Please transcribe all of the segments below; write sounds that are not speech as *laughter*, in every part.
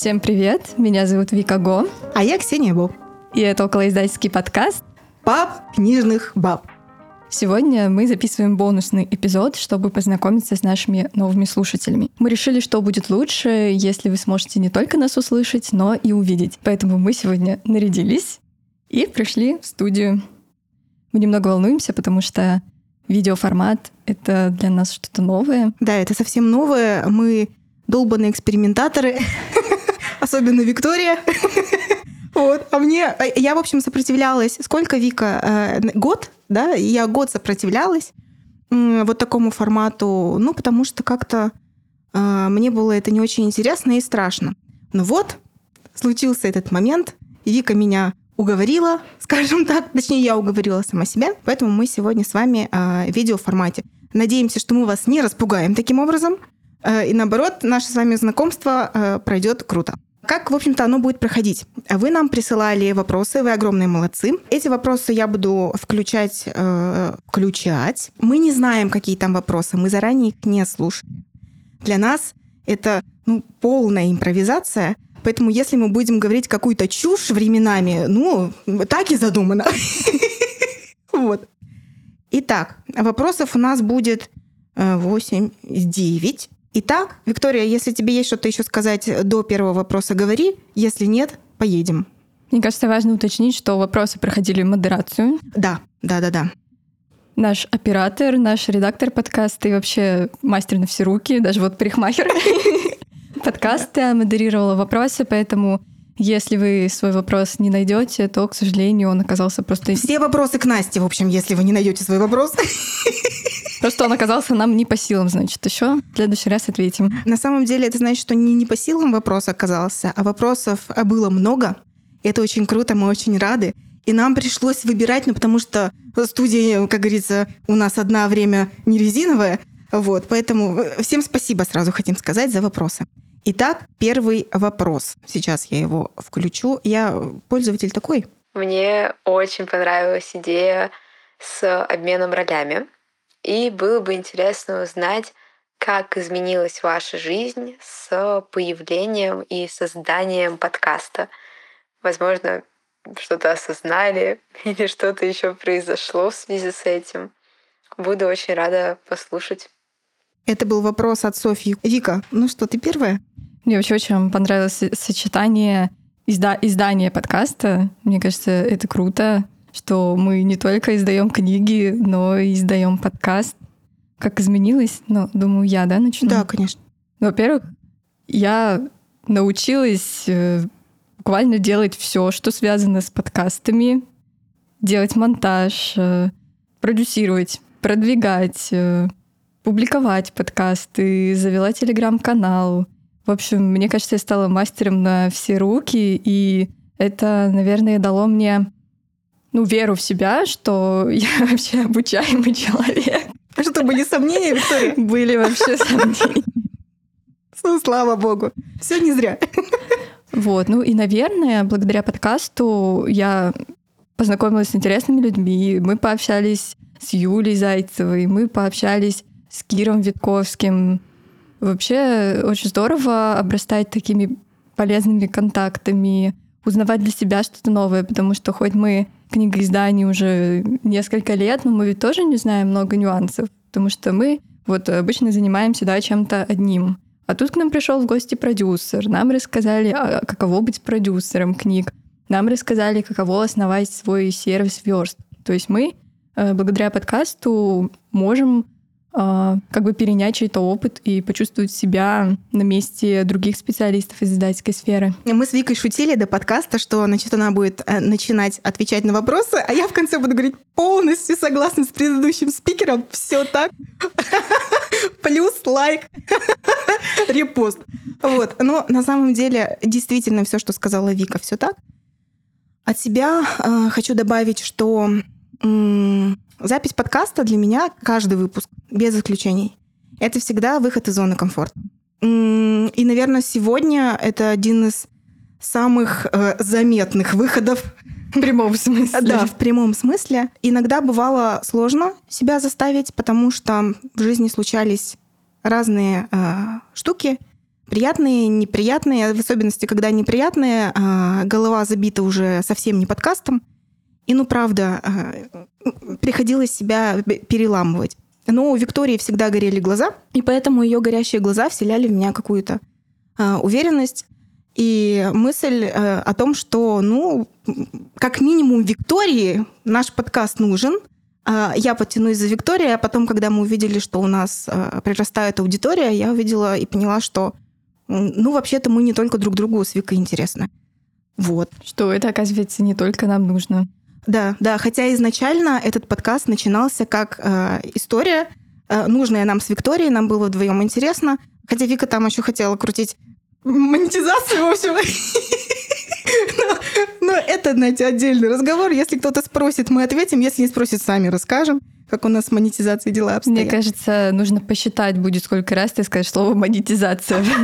Всем привет, меня зовут Вика Го. А я Ксения Боб. И это околоиздательский подкаст «Пап книжных баб». Сегодня мы записываем бонусный эпизод, чтобы познакомиться с нашими новыми слушателями. Мы решили, что будет лучше, если вы сможете не только нас услышать, но и увидеть. Поэтому мы сегодня нарядились и пришли в студию. Мы немного волнуемся, потому что видеоформат — это для нас что-то новое. Да, это совсем новое. Мы долбанные экспериментаторы, *laughs* особенно Виктория. Вот. А мне, я, в общем, сопротивлялась. Сколько, Вика? Э, год, да? Я год сопротивлялась вот такому формату, ну, потому что как-то э, мне было это не очень интересно и страшно. Но вот случился этот момент, Вика меня уговорила, *laughs* скажем так, точнее, я уговорила сама себя, поэтому мы сегодня с вами э, в видеоформате. Надеемся, что мы вас не распугаем таким образом, и наоборот, наше с вами знакомство пройдет круто. Как, в общем-то, оно будет проходить? Вы нам присылали вопросы, вы огромные молодцы. Эти вопросы я буду включать, э, включать. Мы не знаем, какие там вопросы, мы заранее их не слушали. Для нас это ну, полная импровизация, поэтому если мы будем говорить какую-то чушь временами, ну, так и задумано. *laughs* Вот. Итак, вопросов у нас будет 8, э, 9. Итак, Виктория, если тебе есть что-то еще сказать до первого вопроса, говори. Если нет, поедем. Мне кажется, важно уточнить, что вопросы проходили модерацию. Да, да, да, да. Наш оператор, наш редактор подкаста и вообще мастер на все руки, даже вот парикмахер *laughs* подкаста модерировала вопросы, поэтому если вы свой вопрос не найдете, то, к сожалению, он оказался просто... Все вопросы к Насте, в общем, если вы не найдете свой вопрос. Просто он оказался нам не по силам, значит, еще в следующий раз ответим. На самом деле это значит, что не, не по силам вопрос оказался, а вопросов было много. Это очень круто, мы очень рады. И нам пришлось выбирать, ну, потому что студия, как говорится, у нас одна время не резиновая. Вот, поэтому э, всем спасибо сразу хотим сказать за вопросы. Итак, первый вопрос. Сейчас я его включу. Я пользователь такой. Мне очень понравилась идея с обменом ролями. И было бы интересно узнать, как изменилась ваша жизнь с появлением и созданием подкаста. Возможно, что-то осознали *laughs* или что-то еще произошло в связи с этим. Буду очень рада послушать. Это был вопрос от Софьи. Вика, ну что, ты первая? Мне вообще очень понравилось сочетание изда издания подкаста. Мне кажется, это круто что мы не только издаем книги, но и издаем подкаст. Как изменилось? Ну, думаю, я, да, начну? Да, конечно. Во-первых, я научилась э, буквально делать все, что связано с подкастами, делать монтаж, э, продюсировать, продвигать, э, публиковать подкасты, завела телеграм-канал. В общем, мне кажется, я стала мастером на все руки, и это, наверное, дало мне ну, веру в себя, что *laughs* я вообще обучаемый человек. Что, были сомнения, Виктория? *laughs* Были вообще сомнения. Ну, слава богу. Все не зря. Вот, ну и, наверное, благодаря подкасту я познакомилась с интересными людьми. Мы пообщались с Юлей Зайцевой, мы пообщались с Киром Витковским. Вообще очень здорово обрастать такими полезными контактами, узнавать для себя что-то новое, потому что хоть мы книгоиздании уже несколько лет, но мы ведь тоже не знаем много нюансов, потому что мы вот обычно занимаемся да, чем-то одним. А тут к нам пришел в гости продюсер, нам рассказали, а, каково быть продюсером книг, нам рассказали, каково основать свой сервис верст. То есть мы э, благодаря подкасту можем как бы перенять чей-то опыт и почувствовать себя на месте других специалистов из издательской сферы. Мы с Викой шутили до подкаста, что значит, она будет э, начинать отвечать на вопросы, а я в конце буду говорить полностью согласна с предыдущим спикером. Все так. *laughs* Плюс лайк, *laughs* репост. Вот. Но на самом деле действительно все, что сказала Вика, все так. От себя э, хочу добавить, что Запись подкаста для меня, каждый выпуск, без исключений, это всегда выход из зоны комфорта. И, наверное, сегодня это один из самых э, заметных выходов. В прямом смысле. Да, в прямом смысле. Иногда бывало сложно себя заставить, потому что в жизни случались разные э, штуки, Приятные, неприятные, в особенности, когда неприятные, а, голова забита уже совсем не подкастом. И, ну, правда, а, приходилось себя переламывать. Но у Виктории всегда горели глаза, и поэтому ее горящие глаза вселяли в меня какую-то а, уверенность и мысль о том, что, ну, как минимум Виктории наш подкаст нужен. Я подтянусь за Викторией, а потом, когда мы увидели, что у нас прирастает аудитория, я увидела и поняла, что ну, вообще-то мы не только друг другу с Викой интересны. Вот. Что это, оказывается, не только нам нужно. Да, да, хотя изначально этот подкаст начинался как э, история, э, нужная нам с Викторией, нам было вдвоем интересно, хотя Вика там еще хотела крутить монетизацию, в общем. *laughs* Но это, знаете, отдельный разговор. Если кто-то спросит, мы ответим. Если не спросит, сами расскажем, как у нас с монетизацией дела обстоят. Мне кажется, нужно посчитать будет, сколько раз ты скажешь слово «монетизация». *laughs*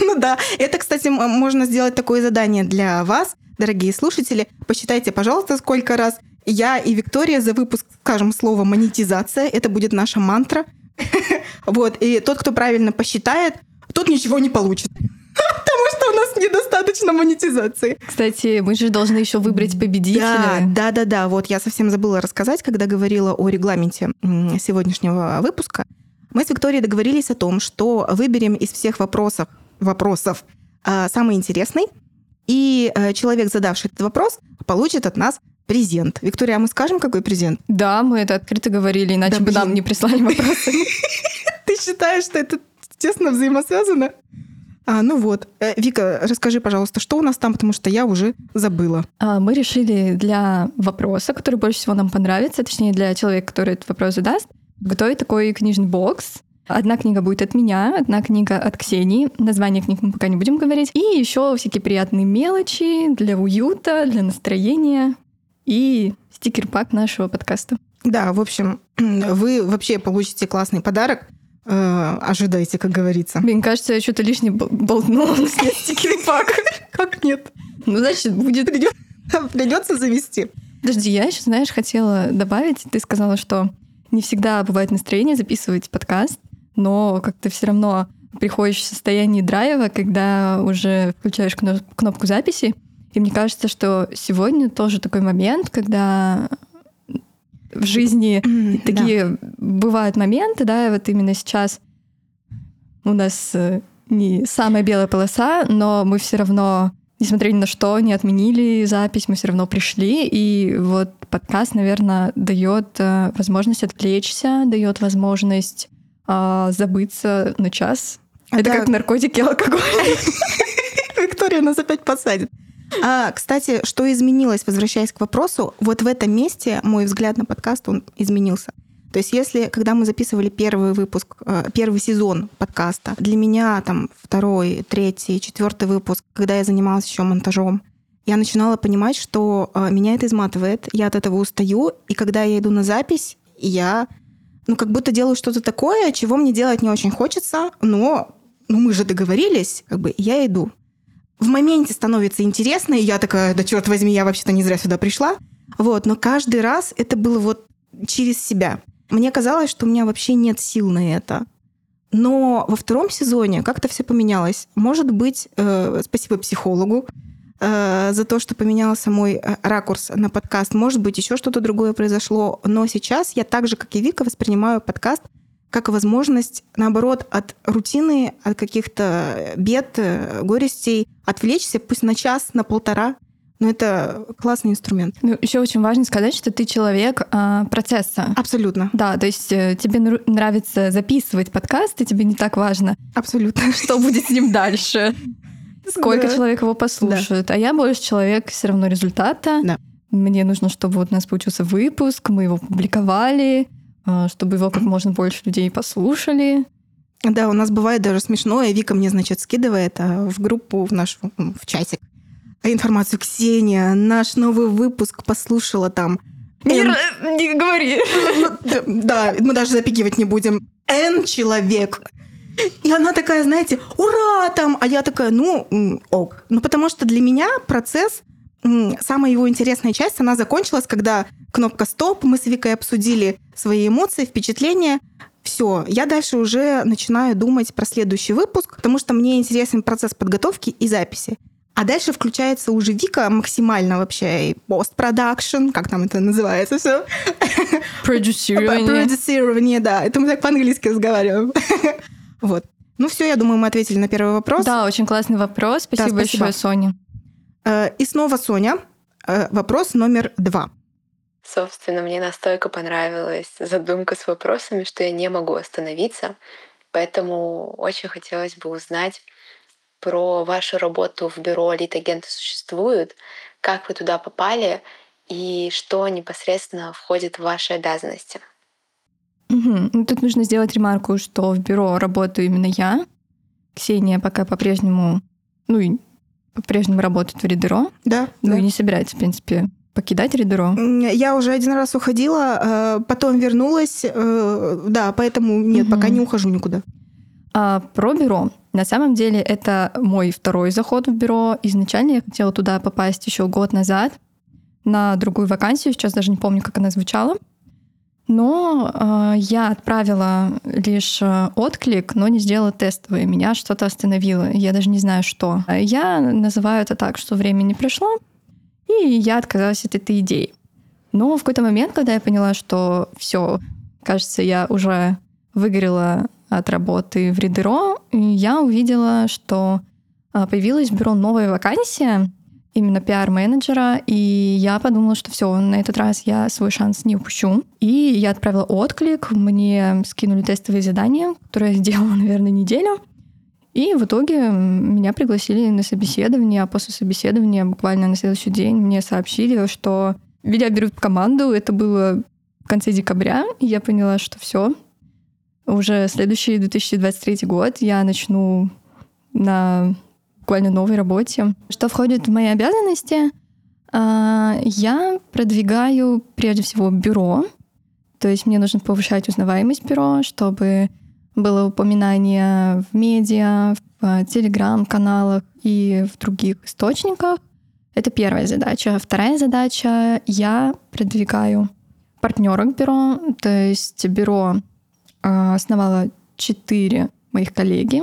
Ну да. Это, кстати, можно сделать такое задание для вас, дорогие слушатели. Посчитайте, пожалуйста, сколько раз я и Виктория за выпуск скажем слово «монетизация». Это будет наша мантра. *laughs* Вот. И тот, кто правильно посчитает, тот ничего не получит. *laughs* Потому что у нас недостаточно монетизации. Кстати, мы же должны еще выбрать победителя. Да, да, да, да. Вот я совсем забыла рассказать, когда говорила о регламенте сегодняшнего выпуска. Мы с Викторией договорились о том, что выберем из всех вопросов, вопросов э, самый интересный, и э, человек, задавший этот вопрос, получит от нас презент. Виктория, а мы скажем, какой презент? Да, мы это открыто говорили, иначе да, бы нам не прислали вопросы. *laughs* Ты считаешь, что это тесно взаимосвязано? А, ну вот. Э, Вика, расскажи, пожалуйста, что у нас там, потому что я уже забыла. А, мы решили для вопроса, который больше всего нам понравится, точнее для человека, который этот вопрос задаст, готовить такой книжный бокс. Одна книга будет от меня, одна книга от Ксении. Название книг мы пока не будем говорить. И еще всякие приятные мелочи для уюта, для настроения и стикер-пак нашего подкаста. Да, в общем, *clears throat* вы вообще получите классный подарок. Э, ожидайте, как говорится. Мне кажется, я что-то лишнее болтнула на *laughs* стикер-пак. Как нет? Ну, значит, будет... *laughs* Придется завести. Подожди, я еще, знаешь, хотела добавить, ты сказала, что не всегда бывает настроение записывать подкаст, но как-то все равно приходишь в состояние драйва, когда уже включаешь кнопку записи. И мне кажется, что сегодня тоже такой момент, когда в жизни *clears throat* такие да. бывают моменты, да, вот именно сейчас у нас э, не самая белая полоса, но мы все равно несмотря ни на что, не отменили запись, мы все равно пришли. И вот подкаст, наверное, дает э, возможность отвлечься, дает возможность э, забыться на час. Это да. как наркотики и алкоголь. *laughs* Виктория нас опять посадит. А, кстати, что изменилось, возвращаясь к вопросу, вот в этом месте мой взгляд на подкаст, он изменился. То есть если, когда мы записывали первый выпуск, э, первый сезон подкаста, для меня там второй, третий, четвертый выпуск, когда я занималась еще монтажом, я начинала понимать, что э, меня это изматывает, я от этого устаю, и когда я иду на запись, я ну, как будто делаю что-то такое, чего мне делать не очень хочется, но ну, мы же договорились, как бы я иду. В моменте становится интересно, и я такая, да черт возьми, я вообще-то не зря сюда пришла. Вот, но каждый раз это было вот через себя. Мне казалось, что у меня вообще нет сил на это. Но во втором сезоне как-то все поменялось. Может быть, э, спасибо психологу э, за то, что поменялся мой э, ракурс на подкаст. Может быть, еще что-то другое произошло. Но сейчас я так же, как и Вика, воспринимаю подкаст как возможность, наоборот, от рутины, от каких-то бед, э, горестей отвлечься, пусть на час, на полтора, но это классный инструмент. Ну, еще очень важно сказать, что ты человек а, процесса. Абсолютно. Да, то есть э, тебе нравится записывать подкаст, и тебе не так важно. Абсолютно. Что будет с ним дальше. *laughs* Сколько да. человек его послушает. Да. А я больше человек все равно результата. Да. Мне нужно, чтобы вот у нас получился выпуск, мы его публиковали, а, чтобы его как можно больше людей послушали. Да, у нас бывает даже смешное. Вика мне, значит, скидывает а, в группу, в наш в чатик информацию. Ксения, наш новый выпуск послушала там. Не, N... не говори. *laughs* Да, мы даже запикивать не будем. N человек. И она такая, знаете, ура там! А я такая, ну, ок. Ну, потому что для меня процесс, самая его интересная часть, она закончилась, когда кнопка «Стоп», мы с Викой обсудили свои эмоции, впечатления, Все, я дальше уже начинаю думать про следующий выпуск, потому что мне интересен процесс подготовки и записи. А дальше включается уже Вика максимально вообще и постпродакшн, как там это называется все. Продюсирование. Продюсирование, да. Это мы так по-английски разговариваем. *laughs* Вот. Ну все, я думаю, мы ответили на первый вопрос. Да, очень классный вопрос. Спасибо, Да, спасибо. большое, Соня. Э, И снова Соня. Э, Вопрос номер два. Собственно, мне настолько понравилась задумка с вопросами, что я не могу остановиться. Поэтому очень хотелось бы узнать про вашу работу в бюро «Лид-агенты существуют», как вы туда попали и что непосредственно входит в ваши обязанности. Мгм. Ну, Тут нужно сделать ремарку, что в бюро работаю именно я. Ксения пока по-прежнему, ну и по-прежнему работает в Ридеро. Да? Ну да. и не собирается, в принципе, покидать Ридеро. Я уже один раз уходила, э, потом вернулась. э, Да, поэтому нет, Мгм. пока не ухожу никуда. А про бюро. На самом деле это мой второй заход в бюро. Изначально я хотела туда попасть еще год назад на другую вакансию. Сейчас даже не помню, как она звучала. Но э, я отправила лишь э, отклик, но не сделала тестовые. Меня что-то остановило. Я даже не знаю, что. А Я называю это так, что время не пришло, и я отказалась от этой идеи. Но в какой-то момент, когда я поняла, что все, кажется, я уже выгорела от работы в Ридеро, я увидела, что а, появилась бюро новая вакансия, именно пиар-менеджера, и я подумала, что все, на этот раз я свой шанс не упущу. И я отправила отклик, мне скинули тестовые задания, которые я сделала, *laughs* наверное, неделю. И в итоге меня пригласили на собеседование, а после собеседования буквально на следующий день мне сообщили, что меня берут в команду. Это было в конце декабря, и я поняла, что все. Уже следующий 2023 год я начну на буквально новой работе. Что входит в мои обязанности? А, Я продвигаю прежде всего бюро, то есть мне нужно повышать узнаваемость бюро, чтобы было упоминание в медиа, в телеграм-каналах и в других источниках. Это первая задача. Вторая задача — я продвигаю партнерок бюро, то есть бюро э, основала четыре моих коллеги.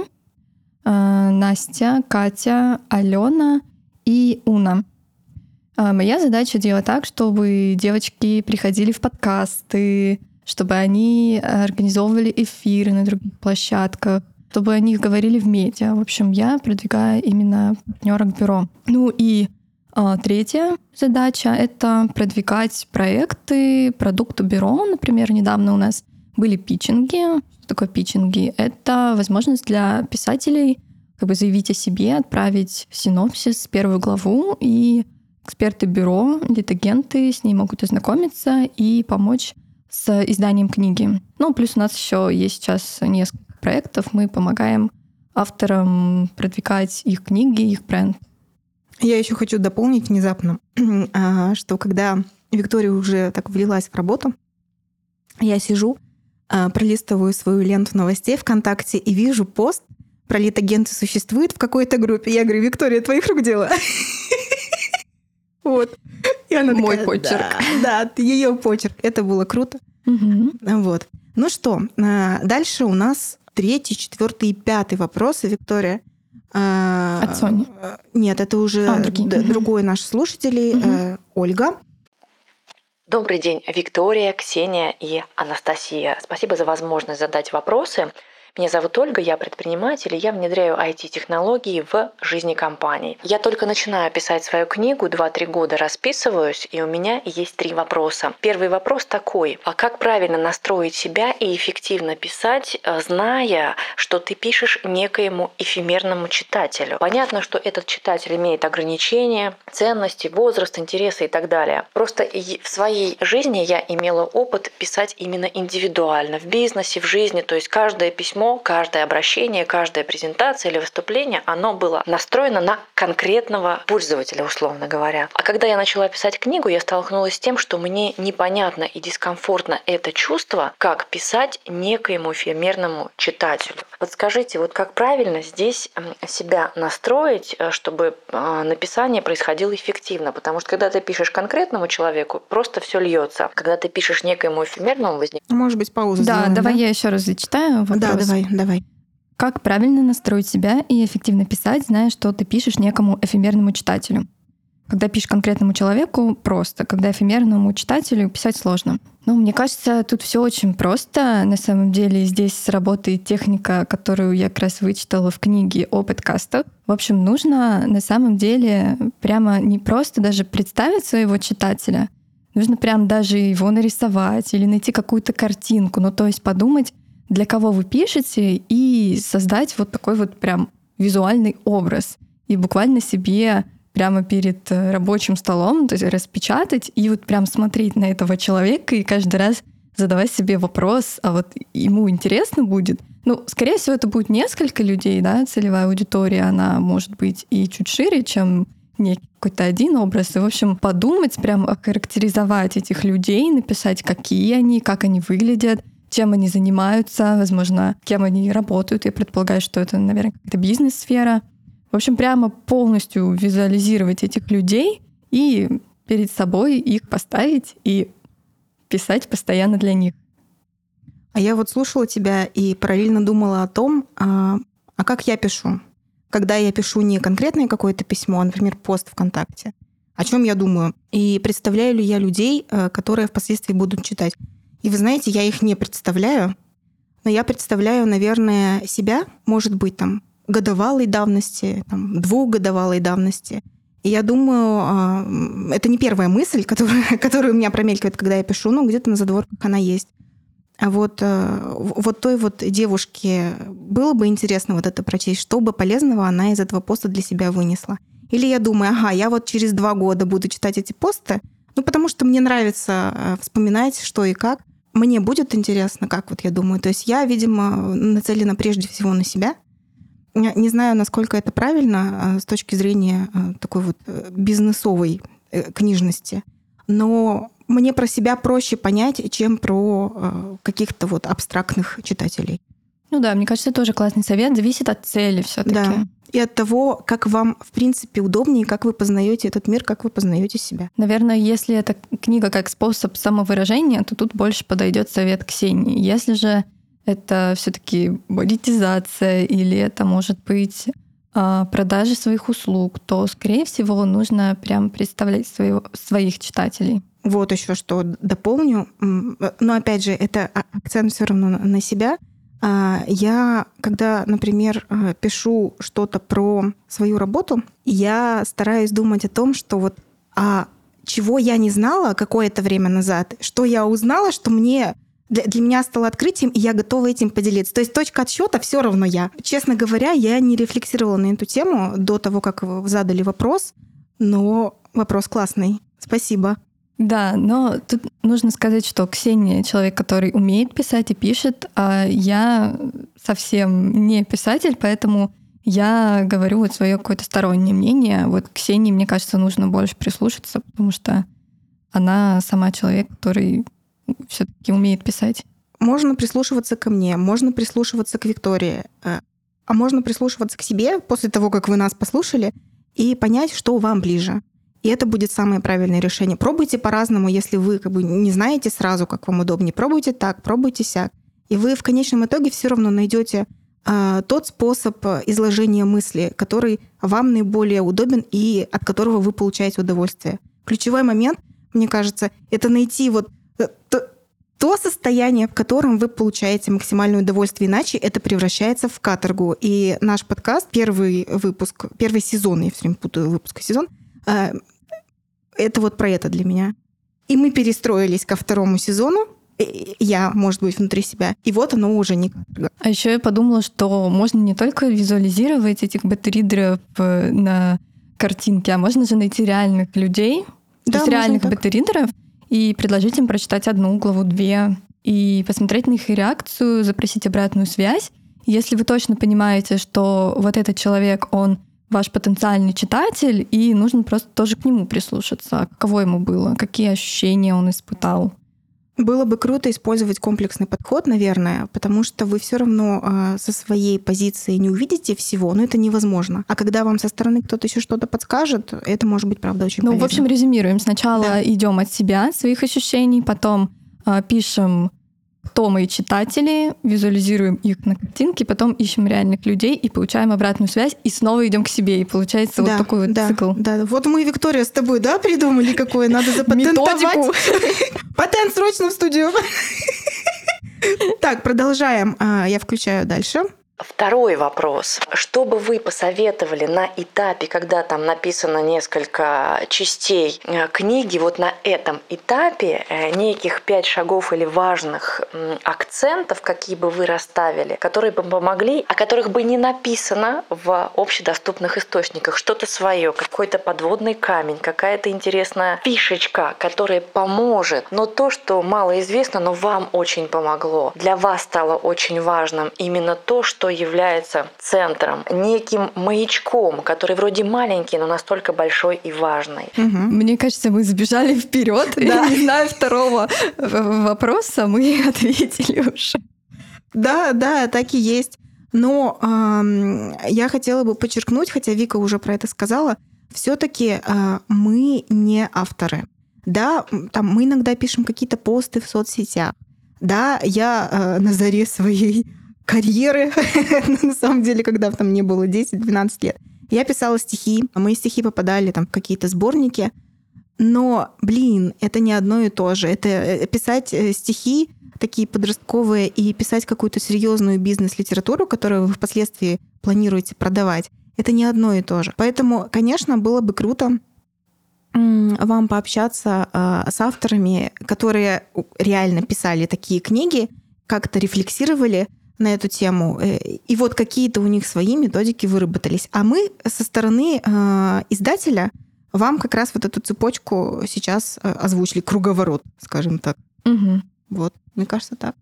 Э, Настя, Катя, Алена и Уна. А Моя задача делать так, чтобы девочки приходили в подкасты, чтобы они организовывали эфиры на других площадках, чтобы о них говорили в медиа. В общем, я продвигаю именно партнерок бюро. Ну и а, третья задача — это продвигать проекты, продукты бюро. Например, недавно у нас были питчинги. Такое питчинги? Это возможность для писателей как бы заявить о себе, отправить синопсис, первую главу, и эксперты бюро, литагенты с ней могут ознакомиться и помочь с изданием книги. Ну, плюс у нас еще есть сейчас несколько проектов. Мы помогаем авторам продвигать их книги, их бренд. Я еще хочу дополнить внезапно, *clears throat* а, что когда Виктория уже так влилась в работу, я сижу, пролистываю свою ленту новостей ВКонтакте и вижу пост про литагенты существует в какой-то группе. Я говорю, Виктория, твоих рук дело. *laughs* Вот. И она Мой такая, почерк. Да, да ее почерк. Это было круто. Вот. Ну что, а, дальше у нас третий, четвертый и пятый вопросы, Виктория. А, От Сони? Нет, это уже А, другие. другой наш слушатель, э, Ольга. Добрый день, Виктория, Ксения и Анастасия. Спасибо за возможность задать вопросы. Меня зовут Ольга, я предприниматель, и я внедряю IT-технологии в жизни компаний. Я только начинаю писать свою книгу, 2-3 года расписываюсь, и у меня есть три вопроса. Первый вопрос такой. А как правильно настроить себя и эффективно писать, э, зная, что ты пишешь некоему эфемерному читателю? Понятно, что этот читатель имеет ограничения, ценности, возраст, интересы и так далее. Просто в своей жизни я имела опыт писать именно индивидуально, в бизнесе, в жизни, то есть каждое письмо письмо, каждое обращение, каждая презентация или выступление, оно было настроено на конкретного пользователя, условно говоря. А когда я начала писать книгу, я столкнулась с тем, что мне непонятно и дискомфортно это чувство, как писать некоему эфемерному читателю. Вот скажите, вот как правильно здесь себя настроить, э, чтобы э, написание происходило эффективно? Потому что когда ты пишешь конкретному человеку, просто все льется. Когда ты пишешь некоему эфемерному, возникает... Может быть, паузу Да, сделаем, давай я еще раз зачитаю вопрос. Да, давай, давай. Как правильно настроить себя и эффективно писать, зная, что ты пишешь некому эфемерному читателю? Когда пишешь конкретному человеку, просто. Когда эфемерному читателю писать сложно. Ну, мне кажется, тут все очень просто. На самом деле здесь сработает техника, которую я как раз вычитала в книге о подкастах. В общем, нужно на самом деле прямо не просто даже представить своего читателя, нужно прям даже его нарисовать или найти какую-то картинку. Ну, то есть подумать, для кого вы пишете, и создать вот такой вот прям визуальный образ. И буквально себе прямо перед э, рабочим столом, то есть распечатать и вот прям смотреть на этого человека и каждый раз задавать себе вопрос, а вот ему интересно будет. Ну, скорее всего, это будет несколько людей, да, целевая аудитория, она может быть и чуть шире, чем не какой-то один образ, и, в общем, подумать, прям охарактеризовать этих людей, написать, какие они, как они выглядят, чем они занимаются, возможно, кем они работают. Я предполагаю, что это, наверное, какая-то бизнес-сфера. В общем, прямо полностью визуализировать этих людей и перед собой их поставить и писать постоянно для них. А я вот слушала тебя и параллельно думала о том, а, а как я пишу. Когда я пишу не конкретное какое-то письмо, а, например, пост ВКонтакте, о чем я думаю, и представляю ли я людей, э, которые впоследствии будут читать. И вы знаете, я их не представляю, но я представляю, наверное, себя, может быть, там, годовалой давности, там, двухгодовалой давности. И я думаю, а, это не первая мысль, которая, *laughs* которая у меня промелькивает, когда я пишу, но где-то на задворках она есть. А вот, э, вот той вот девушке было бы интересно вот это прочесть, что бы полезного она из этого поста для себя вынесла. Или я думаю, ага, я вот через два года буду читать эти посты, ну, потому что мне нравится э, вспоминать, что и как мне будет интересно, как вот я думаю. То есть я, видимо, нацелена прежде всего на себя. Не знаю, насколько это правильно а, с точки зрения а, такой вот э, бизнесовой э, книжности, но мне про себя проще понять, чем про а, каких-то вот абстрактных читателей. Ну да, мне кажется, это тоже классный совет. Зависит от цели все-таки. Да и от того, как вам, в принципе, удобнее, как вы познаете этот мир, как вы познаете себя. Наверное, если эта книга как способ самовыражения, то тут больше подойдет совет Ксении. Если же это все-таки монетизация или это может быть а, продажи своих услуг, то, скорее всего, нужно прям представлять своего, своих читателей. Вот еще что дополню. Но опять же, это акцент все равно на себя. А, я, когда, например, а, пишу что-то про свою работу, я стараюсь думать о том, что вот а чего я не знала какое-то время назад, что я узнала, что мне для, для меня стало открытием, и я готова этим поделиться. То есть точка отсчета все равно я. Честно говоря, я не рефлексировала на эту тему до того, как задали вопрос, но вопрос классный. Спасибо. Да, но тут нужно сказать, что Ксения человек, который умеет писать и пишет, а я совсем не писатель, поэтому я говорю вот свое какое-то стороннее мнение. Вот Ксении, мне кажется, нужно больше прислушаться, потому что она сама человек, который все-таки умеет писать. Можно прислушиваться ко мне, можно прислушиваться к Виктории, э, а можно прислушиваться к себе после того, как вы нас послушали, и понять, что вам ближе. И это будет самое правильное решение. Пробуйте по-разному, если вы как бы не знаете сразу, как вам удобнее. Пробуйте так, пробуйте сяк. И вы в конечном итоге все равно найдете э, тот способ изложения мысли, который вам наиболее удобен и от которого вы получаете удовольствие. Ключевой момент, мне кажется, это найти вот э, то, то состояние, в котором вы получаете максимальное удовольствие, иначе это превращается в каторгу. И наш подкаст, первый выпуск, первый сезон, я все время путаю выпуск и сезон, а, это вот про это для меня. И мы перестроились ко второму сезону, я, может быть, внутри себя. И вот оно уже не А еще я подумала, что можно не только визуализировать этих бета-ридеров э, на картинке, а можно же найти реальных людей, да, то есть реальных бета-ридеров, и предложить им прочитать одну главу, две, и посмотреть на их реакцию, запросить обратную связь если вы точно понимаете, что вот этот человек, он ваш потенциальный читатель, и нужно просто тоже к нему прислушаться. Каково ему было, какие ощущения он испытал. Было бы круто использовать комплексный подход, наверное, потому что вы все равно э, со своей позиции не увидите всего, но это невозможно. А когда вам со стороны кто-то еще что-то подскажет, это может быть, правда, очень Ну, полезно. в общем, резюмируем. Сначала Да. идем от себя, своих ощущений, потом э, пишем, кто мои читатели, визуализируем их на картинке, потом ищем реальных людей и получаем обратную связь, и снова идем к себе. И получается да, вот такой вот да, цикл. Да, вот мы, Виктория, с тобой, да, придумали какое? Надо запатентовать. *laughs* Патент срочно в студию. *laughs* Так, продолжаем. А, Я включаю дальше. Второй вопрос. Что бы вы посоветовали на этапе, когда там написано несколько частей э, книги, вот на этом этапе э, неких пять шагов или важных акцентов, какие бы вы расставили, которые бы помогли, о которых бы не написано в общедоступных источниках, что-то свое, какой-то подводный камень, какая-то интересная фишечка, которая поможет, но то, что мало известно, но вам очень помогло, для вас стало очень важным, именно то, что является центром, неким маячком, который вроде маленький, но настолько большой и важный. Мгм. Мне кажется, мы забежали вперед. Да. Не знаю второго в- вопроса, мы *laughs* ответили уже. Да, да, так и есть. Но ам, я хотела бы подчеркнуть, хотя Вика уже про это сказала, все-таки мы не авторы. Да, там мы иногда пишем какие-то посты в соцсетях. Да, я э, на заре своей карьеры, *laughs* на самом деле, когда там мне было 10-12 лет, я писала стихи, а мои стихи попадали там в какие-то сборники, но, блин, это не одно и то же. Это э, писать э, стихи такие подростковые и писать какую-то серьезную бизнес-литературу, которую вы впоследствии планируете продавать, это не одно и то же. Поэтому, конечно, было бы круто вам пообщаться э, с авторами, которые реально писали такие книги, как-то рефлексировали на эту тему, э, и вот какие-то у них свои методики выработались. А мы со стороны э, издателя вам как раз вот эту цепочку сейчас э, озвучили, круговорот, скажем так. Мгм. Вот, мне кажется, так.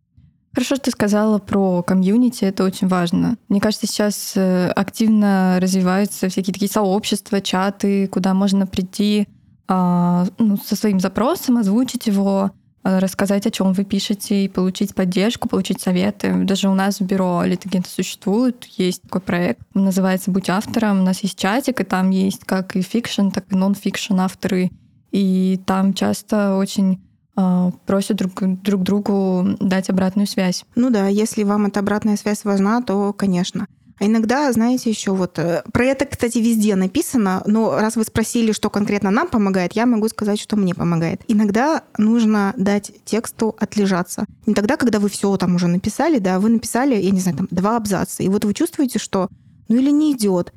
Хорошо, что ты сказала про комьюнити, это очень важно. Мне кажется, сейчас э, активно развиваются всякие такие сообщества, чаты, куда можно прийти а, ну, со своим запросом, озвучить его, рассказать, о чем вы пишете, и получить поддержку, получить советы. Даже у нас в бюро Литагента существует, есть такой проект, он называется «Будь автором». У нас есть чатик, и там есть как и фикшн, так и нон-фикшн авторы. И там часто очень а, просят друг, друг другу дать обратную связь. Ну да, если вам эта обратная связь важна, то, конечно. А иногда, знаете, еще вот э, про это, кстати, везде написано, но раз вы спросили, что конкретно нам помогает, я могу сказать, что мне помогает. Иногда нужно дать тексту отлежаться. Не тогда, когда вы все там уже написали, да, вы написали, я не знаю, там два абзаца, и вот вы чувствуете, что ну или не идет,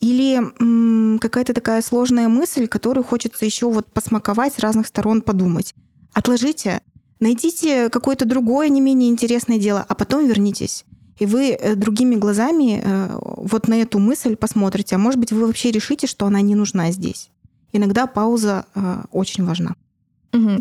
или м, какая-то такая сложная мысль, которую хочется еще вот посмаковать с разных сторон, подумать. Отложите, найдите какое-то другое, не менее интересное дело, а потом вернитесь. И вы э, другими глазами э, вот на эту мысль посмотрите. А может быть, вы вообще решите, что она не нужна здесь. Иногда пауза э, очень важна.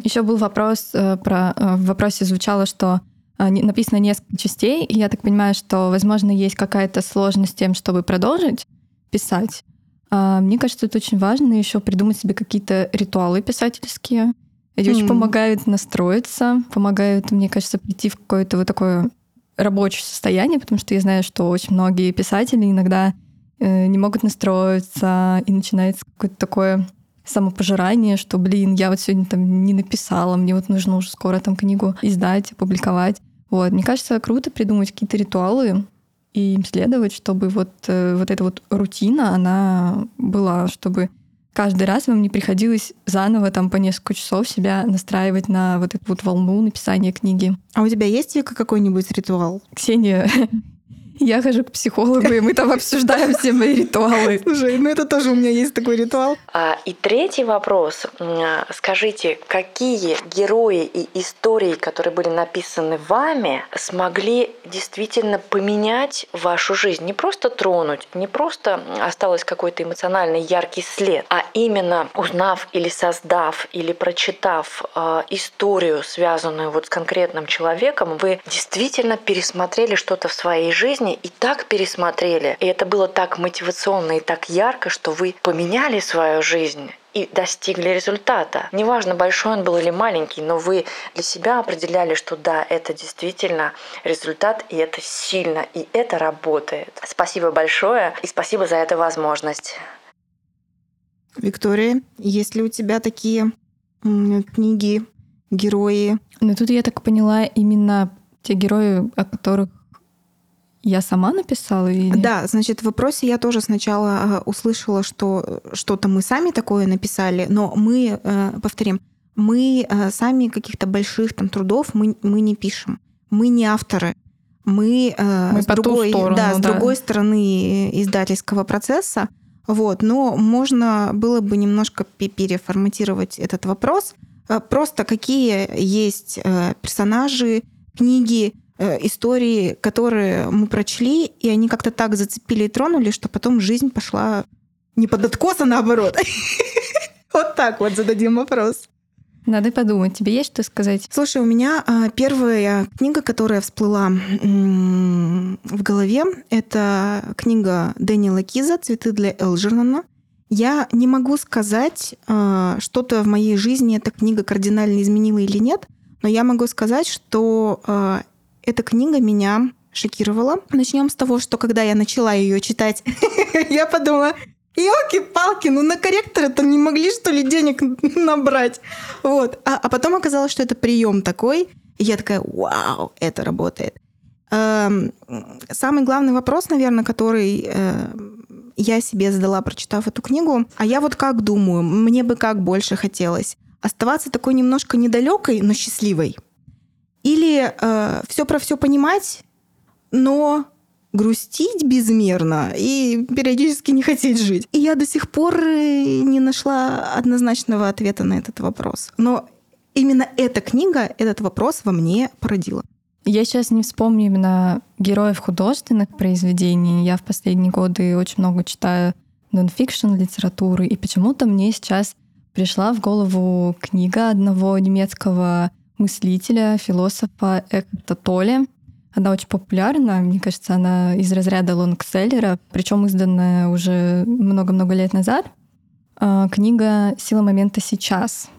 Еще был вопрос про в вопросе звучало, что написано несколько частей, и я так понимаю, что, возможно, есть какая-то сложность с тем, чтобы продолжить писать. А, Мне кажется, это очень важно еще придумать себе какие-то ритуалы писательские. Эти очень М. помогают настроиться, помогают, мне кажется, прийти в какое-то вот такое рабочее состояние, потому что я знаю, что очень многие писатели иногда э, не могут настроиться, и начинается какое-то такое самопожирание, что, блин, я вот сегодня там не написала, мне вот нужно уже скоро там книгу издать, опубликовать. Вот. Мне кажется, круто придумать какие-то ритуалы и им следовать, чтобы вот, э, вот эта вот рутина, она была, чтобы каждый раз вам не приходилось заново там по несколько часов себя настраивать на вот эту вот волну написания книги. А у тебя есть, Вика, какой-нибудь ритуал? Ксения, *laughs* я хожу к психологу, и мы там обсуждаем все мои ритуалы. Слушай, ну это тоже у меня есть такой ритуал. А, И третий вопрос. М, Скажите, какие герои и истории, которые были написаны вами, смогли действительно поменять вашу жизнь? Не просто тронуть, не просто осталось какой-то эмоциональный яркий след, а именно узнав или создав, или прочитав э, историю, связанную вот с конкретным человеком, вы действительно пересмотрели что-то в своей жизни произведение и так пересмотрели, и это было так мотивационно и так ярко, что вы поменяли свою жизнь и достигли результата. Неважно, большой он был или маленький, но вы для себя определяли, что да, это действительно результат, и это сильно, и это работает. Спасибо большое, и спасибо за эту возможность. Виктория, есть ли у тебя такие книги, герои? Ну тут я так поняла именно те герои, о которых я сама написала? Или... Да, значит, в вопросе я тоже сначала а, услышала, что что-то мы сами такое написали, но мы, э, повторим, мы э, сами каких-то больших там трудов мы, мы не пишем. Мы не авторы. Мы, э, мы с, другой, сторону, да, с да. другой стороны издательского процесса. Вот, но можно было бы немножко переформатировать этот вопрос. Просто какие есть персонажи, книги, Э, истории, которые мы прочли, и они как-то так зацепили и тронули, что потом жизнь пошла не под откос, а наоборот. *laughs* Вот так вот зададим вопрос. Надо подумать, тебе есть что сказать? Слушай, у меня а, первая книга, которая всплыла в голове, это книга Дэниела Киза «Цветы для Элджернона». Я не могу сказать, а, что-то в моей жизни эта книга кардинально изменила или нет, но я могу сказать, что а, эта книга меня шокировала. Начнем с того, что когда я начала ее читать, *laughs* я подумала, Елки-палки, ну на корректора-то не могли, что ли, денег *laughs* набрать. Вот. А, а потом оказалось, что это прием такой. И я такая, вау, это работает. Эм, самый главный вопрос, наверное, который э, я себе задала, прочитав эту книгу, а я вот как думаю, мне бы как больше хотелось оставаться такой немножко недалекой, но счастливой. Или э, все про все понимать, но грустить безмерно и периодически не хотеть жить. И я до сих пор э, не нашла однозначного ответа на этот вопрос. Но именно эта книга этот вопрос во мне породила. Я сейчас не вспомню именно героев художественных произведений. Я в последние годы очень много читаю нонфикшн литературы, и почему-то мне сейчас пришла в голову книга одного немецкого мыслителя, философа Экхарта Толли. Она очень популярна, мне кажется, она из разряда лонгселлера, причем изданная уже много-много лет назад. А, книга «Сила момента сейчас».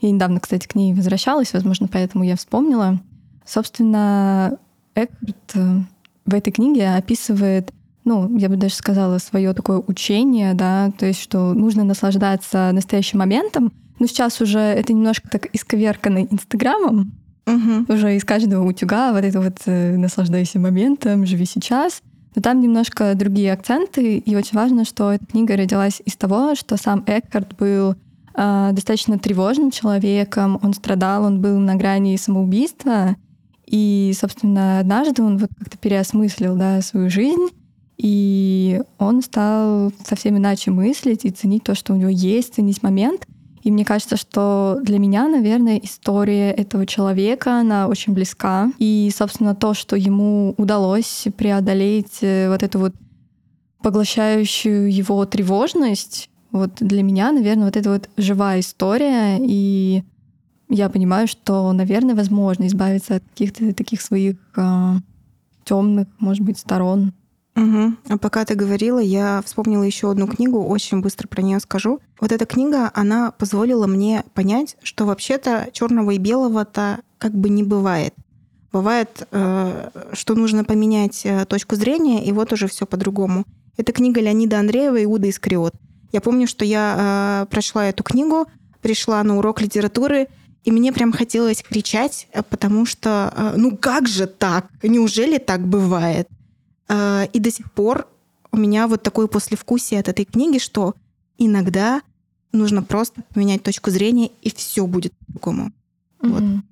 Я недавно, кстати, к ней возвращалась, возможно, поэтому я вспомнила. Собственно, Экхарт э, в этой книге описывает, ну, я бы даже сказала, свое такое учение, да, то есть, что нужно наслаждаться настоящим моментом, ну, сейчас уже это немножко так исковеркано Инстаграмом. Угу. Уже из каждого утюга вот это вот э, наслаждайся моментом, живи сейчас. Но там немножко другие акценты, и очень важно, что эта книга родилась из того, что сам Экхарт был э, достаточно тревожным человеком, он страдал, он был на грани самоубийства, и, собственно, однажды он вот как-то переосмыслил да, свою жизнь, и он стал совсем иначе мыслить и ценить то, что у него есть, ценить момент. И мне кажется, что для меня, наверное, история этого человека, она очень близка. И, собственно, то, что ему удалось преодолеть э, вот эту вот поглощающую его тревожность, вот для меня, наверное, вот это вот живая история, и я понимаю, что, наверное, возможно избавиться от каких-то таких своих э, темных, может быть, сторон. Угу. А пока ты говорила, я вспомнила еще одну книгу, очень быстро про нее скажу. Вот эта книга, она позволила мне понять, что вообще-то черного и белого-то как бы не бывает. Бывает, э, что нужно поменять э, точку зрения, и вот уже все по-другому. Это книга Леонида Андреева «Иуда Искариот». Я помню, что я э, прочла эту книгу, пришла на урок литературы, и мне прям хотелось кричать, потому что, ну как же так? Неужели так бывает? Э, и до сих пор у меня вот такое послевкусие от этой книги, что иногда нужно просто поменять точку зрения, и все будет по-другому. Mm-hmm. Вот.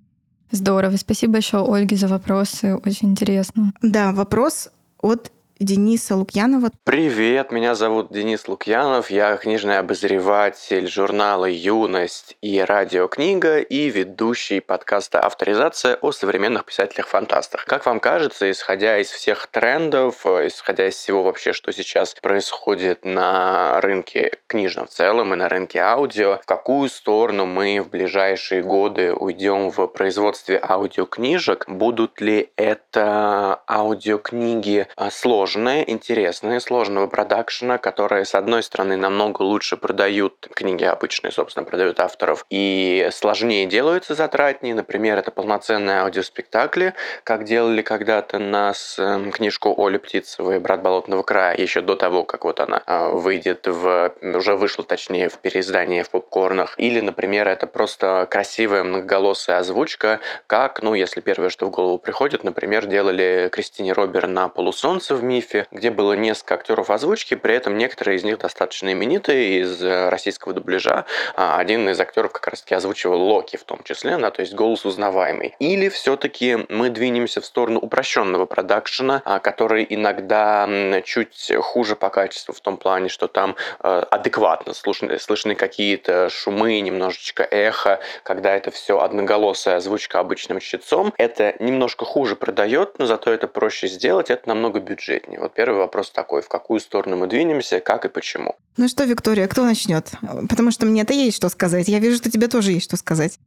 Здорово. Спасибо большое, Ольге, за вопросы. Очень интересно. Да, вопрос от Дениса Лукьянова. Привет, меня зовут Денис Лукьянов, я книжный обозреватель журнала «Юность» и радиокнига и ведущий подкаста «Авторизация» о современных писателях-фантастах. Как вам кажется, исходя из всех трендов, исходя из всего вообще, что сейчас происходит на рынке книжном в целом и на рынке аудио, в какую сторону мы в ближайшие годы уйдем в производстве аудиокнижек? Будут ли это аудиокниги а, сложные, интересные, сложного продакшена, которые, с одной стороны, намного лучше продают книги обычные, собственно, продают авторов, и сложнее делаются затратнее. Например, это полноценные аудиоспектакли, как делали когда-то нас эм, книжку Оли Птицевой «Брат болотного края», еще до того, как вот она а, выйдет в... уже вышла, точнее, в переиздании в попкорнах. Или, например, это просто красивая многоголосая озвучка, как, ну, если первое, что в голову приходит, например, делали Кристине Робер на «Полусолнце» в «Мифе», где было несколько актеров озвучки, при этом некоторые из них достаточно именитые из э, российского дубляжа. А один из актеров как раз-таки озвучивал Локи в том числе, да, то есть голос узнаваемый. Или все-таки мы двинемся в сторону упрощенного продакшена, а, который иногда чуть хуже по качеству в том плане, что там э, адекватно слышны, слышны какие-то шумы, немножечко эхо, когда это все одноголосая озвучка обычным чтецом. Это немножко хуже продает, но зато это проще сделать, это намного бюджетнее. Вот первый вопрос такой, в какую сторону мы двинемся, как и почему. Ну что, Виктория, кто начнет? Потому что мне-то есть что сказать. Я вижу, что тебе тоже есть что сказать.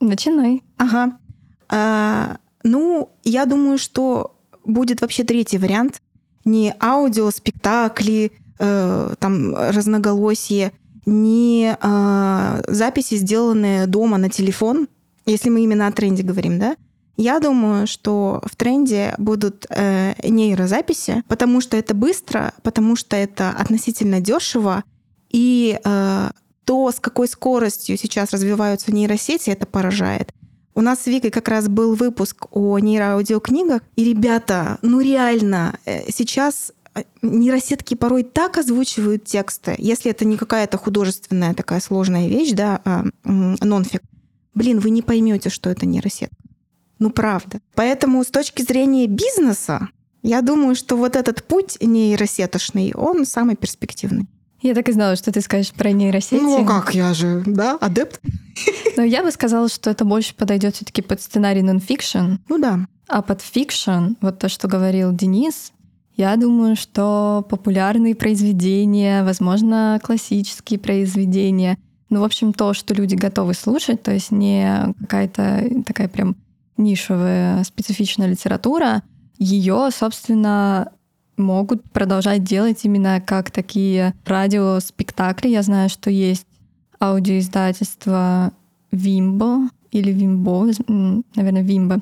Начинай. Ага. А, ну, я думаю, что будет вообще третий вариант. Не аудио, спектакли, э, там разноголосие, не э, записи, сделанные дома на телефон, если мы именно о тренде говорим, да? Я думаю, что в тренде будут э, нейрозаписи, потому что это быстро, потому что это относительно дешево, и э, то, с какой скоростью сейчас развиваются нейросети, это поражает. У нас с Викой как раз был выпуск о нейроаудиокнигах, и ребята, ну реально, э, сейчас э, нейросетки порой так озвучивают тексты, если это не какая-то художественная такая сложная вещь, да, а нонфик. Блин, вы не поймете, что это нейросетка. Ну, правда. Поэтому с точки зрения бизнеса, я думаю, что вот этот путь нейросеточный, он самый перспективный. Я так и знала, что ты скажешь про нейросети. Ну как, я же, да, адепт. Но я бы сказала, что это больше подойдет все-таки под сценарий нонфикшн. Ну да. А под фикшн, вот то, что говорил Денис, я думаю, что популярные произведения, возможно, классические произведения, ну, в общем, то, что люди готовы слушать, то есть не какая-то такая прям нишевая специфичная литература, ее, собственно, могут продолжать делать именно как такие радиоспектакли. Я знаю, что есть аудиоиздательство Вимбо или Вимбо, наверное, Вимбо.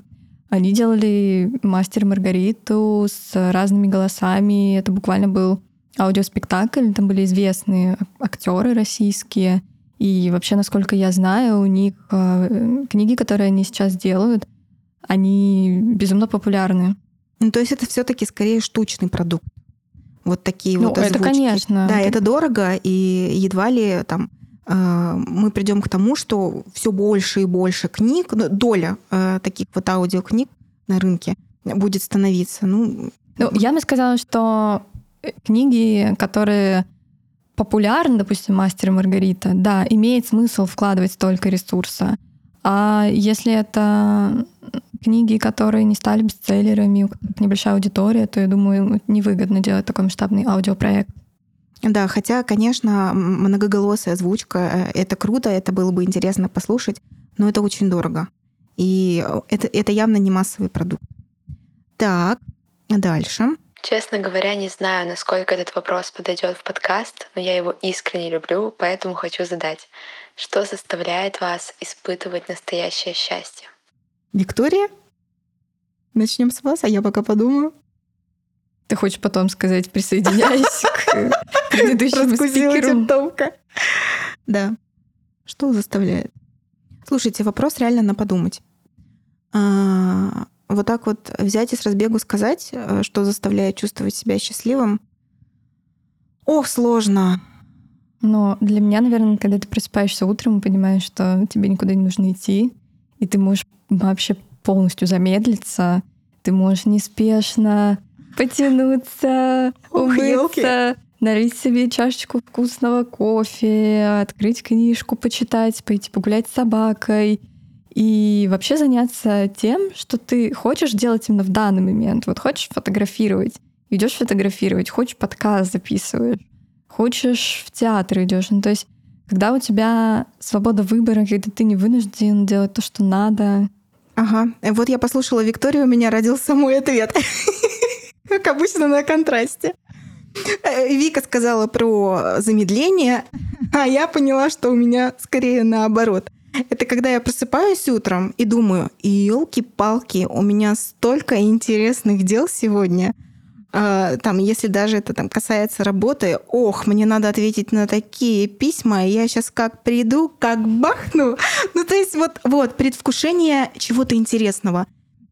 Они делали «Мастер Маргариту» с разными голосами. Это буквально был аудиоспектакль. Там были известные актеры российские. И вообще, насколько я знаю, у них э, книги, которые они сейчас делают, они безумно популярны. Ну, то есть это все-таки скорее штучный продукт. Вот такие ну, вот озвучки. это, конечно. Да, это дорого, и едва ли там э, мы придем к тому, что все больше и больше книг, ну, доля э, таких вот аудиокниг на рынке будет становиться. Ну, ну, я бы сказала, что книги, которые популярны, допустим, «Мастер и Маргарита», да, имеет смысл вкладывать столько ресурса. А если это книги, которые не стали бестселлерами, у которых небольшая аудитория, то я думаю, невыгодно делать такой масштабный аудиопроект. Да, хотя, конечно, многоголосая озвучка э, — это круто, это было бы интересно послушать, но это очень дорого. И это, это явно не массовый продукт. Так, дальше. Честно говоря, не знаю, насколько этот вопрос подойдет в подкаст, но я его искренне люблю, поэтому хочу задать. Что заставляет вас испытывать настоящее счастье? Виктория? Начнем с вас, а я пока подумаю. Ты хочешь потом сказать, присоединяюсь к *laughs* предыдущему спикеру? Томка. Да. Что заставляет? Слушайте, вопрос реально на подумать. А, вот так вот взять и с разбегу сказать, э, что заставляет чувствовать себя счастливым, ох, сложно. Но для меня, наверное, когда ты просыпаешься утром и понимаешь, что тебе никуда не нужно идти, и ты можешь вообще полностью замедлиться, ты можешь неспешно потянуться, умыться, налить себе чашечку вкусного кофе, открыть книжку, почитать, пойти погулять с собакой и вообще заняться тем, что ты хочешь делать именно в данный момент. Вот хочешь фотографировать, идешь фотографировать, хочешь подкаст записываешь, хочешь в театр идешь. Ну, то есть, когда у тебя свобода выбора, когда ты не вынужден делать то, что надо. Ага. Вот я послушала Викторию, у меня родился мой ответ. *laughs* Как обычно на контрасте. Э, Вика сказала про замедление, а я поняла, что у меня скорее наоборот. Это когда я просыпаюсь утром и думаю, елки-палки, у меня столько интересных дел сегодня. А, там, если даже это там касается работы, ох, мне надо ответить на такие письма, я сейчас как приду, как бахну. Ну, то есть вот, вот предвкушение чего-то интересного.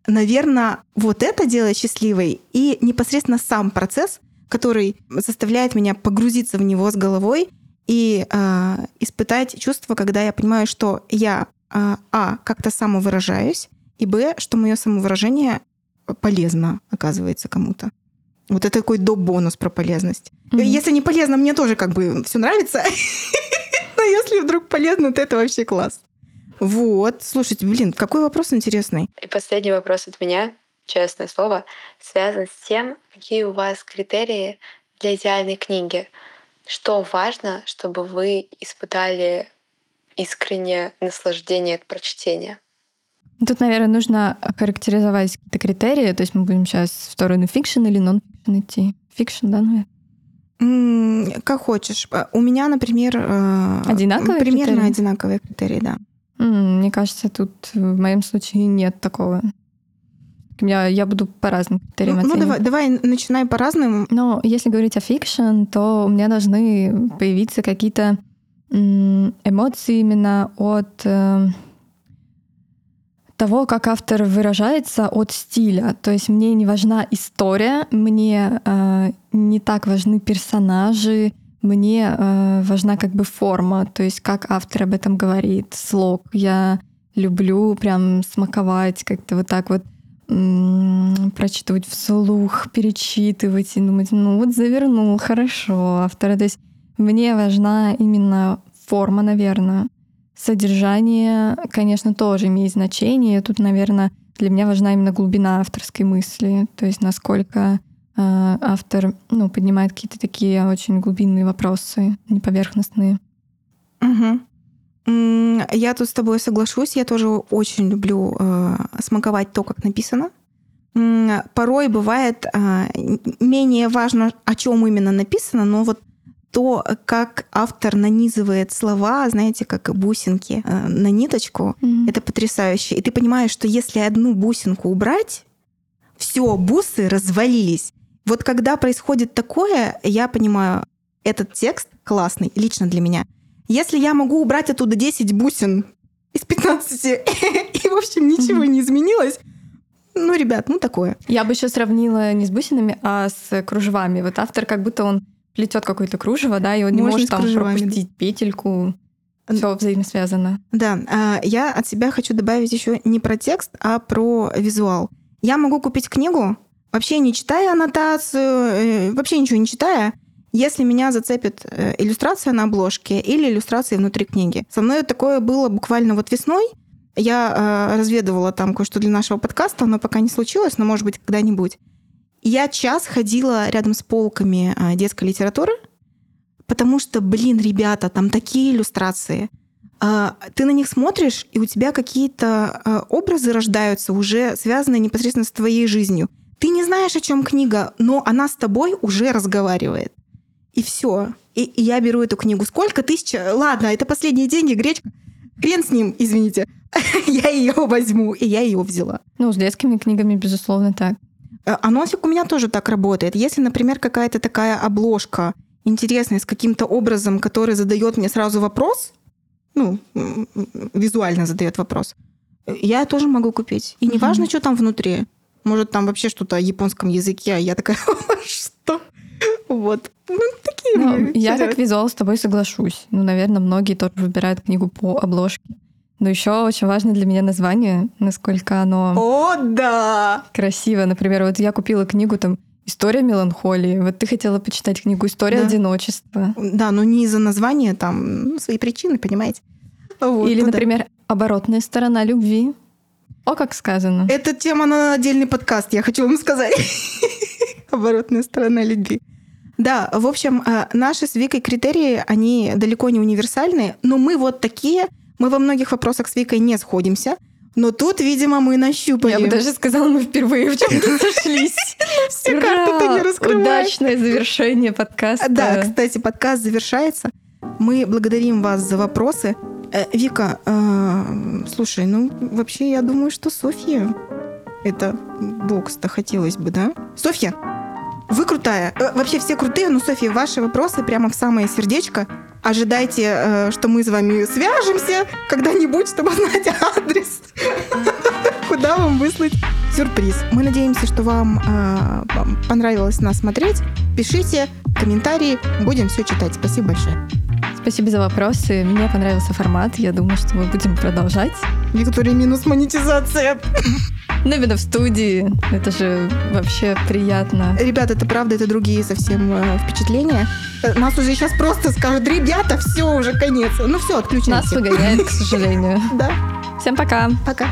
Наверное, вот это делает счастливой, и непосредственно сам процесс, который заставляет меня погрузиться в него с головой и э, испытать чувство, когда я понимаю, что я э, а как-то самовыражаюсь, и б что мое самовыражение полезно оказывается кому-то. Вот это такой доп. бонус про полезность. Мгм. Если не полезно, мне тоже как бы все нравится. *laughs* Но если вдруг полезно, то это вообще класс. Вот, слушайте, блин, какой вопрос интересный. И последний вопрос от меня, честное слово, связан с тем, какие у вас критерии для идеальной книги. Что важно, чтобы вы испытали искреннее наслаждение от прочтения? Тут, наверное, нужно характеризовать какие-то критерии. То есть мы будем сейчас в сторону фикшн или нон-фикшн идти. Фикшн, да, наверное? Как хочешь. А, У меня, например, э, Одинаковые примерно критерии? одинаковые критерии, да. Мне кажется, тут в моем случае нет такого. Я, я буду по разным критериям Ну, ну, оценивать. давай, давай начинай по разным. Но если говорить о фикшн, то у меня должны появиться какие-то эмоции именно от э, того, как автор выражается, от стиля. То есть мне не важна история, мне э, не так важны персонажи, мне э, важна как бы форма, то есть как автор об этом говорит, слог. Я люблю прям смаковать как-то вот так вот прочитывать вслух, перечитывать и думать, ну вот завернул, хорошо автора. То есть мне важна именно форма, наверное. Содержание, конечно, тоже имеет значение. Тут, наверное, для меня важна именно глубина авторской мысли, то есть насколько э, автор ну, поднимает какие-то такие очень глубинные вопросы, не поверхностные. Мгм. М, Я тут с тобой соглашусь. Я тоже очень люблю э, смаковать то, как написано. Порой бывает э, менее важно, о чем именно написано, но вот то, как автор нанизывает слова, знаете, как бусинки э, на ниточку, это потрясающе. И ты понимаешь, что если одну бусинку убрать, все, бусы развалились. Вот когда происходит такое, я понимаю, этот текст классный, лично для меня. Если я могу убрать оттуда 10 бусин из 15, *laughs* и, в общем, ничего не изменилось, ну, ребят, ну такое. Я бы еще сравнила не с бусинами, а с кружевами. Вот автор как будто он плетет какое-то кружево, да, и он не может там пропустить петельку. Все взаимосвязано. Да, а, я от себя хочу добавить еще не про текст, а про визуал. Я могу купить книгу, вообще не читая аннотацию, э, вообще ничего не читая, если меня зацепит э, иллюстрация на обложке или иллюстрации внутри книги. Со мной такое было буквально вот весной. Я э, разведывала там кое-что для нашего подкаста, но пока не случилось, но, может быть, когда-нибудь. Я час ходила рядом с полками э, детской литературы, потому что, блин, ребята, там такие иллюстрации. А, Ты на них смотришь, и у тебя какие-то а, образы рождаются, уже связанные непосредственно с твоей жизнью. Ты не знаешь, о чем книга, но она с тобой уже разговаривает. И все. И, и я беру эту книгу. Сколько тысяч? Ладно, это последние деньги, гречка. Хрен с ним, извините. *laughs* Я ее возьму, и я ее взяла. Ну, с детскими книгами, безусловно, так. Э, А носик у меня тоже так работает. Если, например, какая-то такая обложка интересная с каким-то образом, который задает мне сразу вопрос, ну, визуально задает вопрос, э, я тоже могу купить. И неважно, что там внутри. Может, там вообще что-то о японском языке, а я такая, *laughs* что? Вот. Ну, такие Ну, я как визуал с тобой соглашусь. Ну, наверное, многие тоже выбирают книгу по обложке. Но еще очень важно для меня название, насколько оно О, да! красиво. Например, вот я купила книгу там История меланхолии. Вот ты хотела почитать книгу «История Да. одиночества». Да, но не из-за названия, там ну, свои причины, понимаете. Вот, Или, ну да. например, «Оборотная сторона любви». О, как сказано. Эта тема на отдельный подкаст, я хочу вам сказать. *laughs* Оборотная сторона любви. Да, в общем, э, наши с Викой критерии, они далеко не универсальные, но мы вот такие, мы во многих вопросах с Викой не сходимся, но тут, видимо, мы нащупали. Я бы даже сказала, мы впервые в чем-то *laughs* сошлись. Все карты ты не раскрываешь. Удачное завершение подкаста. Да, кстати, подкаст завершается. Мы благодарим вас за вопросы. Э, Вика, э, слушай, ну вообще я думаю, что Софья это бокс-то хотелось бы, да? Софья, вы крутая. Э, Вообще все крутые, но, Софья, ваши вопросы прямо в самое сердечко. Ожидайте, э, что мы с вами свяжемся когда-нибудь, чтобы знать адрес, *laughs* куда вам выслать сюрприз. Мы надеемся, что вам э, вам понравилось нас смотреть. Пишите комментарии, будем все читать. Спасибо большое. Спасибо за вопросы. Мне понравился формат. Я думаю, что мы будем продолжать. Виктория минус монетизация. Но именно в студии. Это же вообще приятно. Ребят, это правда, это другие совсем э, впечатления. Э, Нас уже сейчас просто скажут, ребята, все уже конец. Ну все, отключайте. Нас выгоняет, к сожалению. *laughs* Да, Всем пока. пока.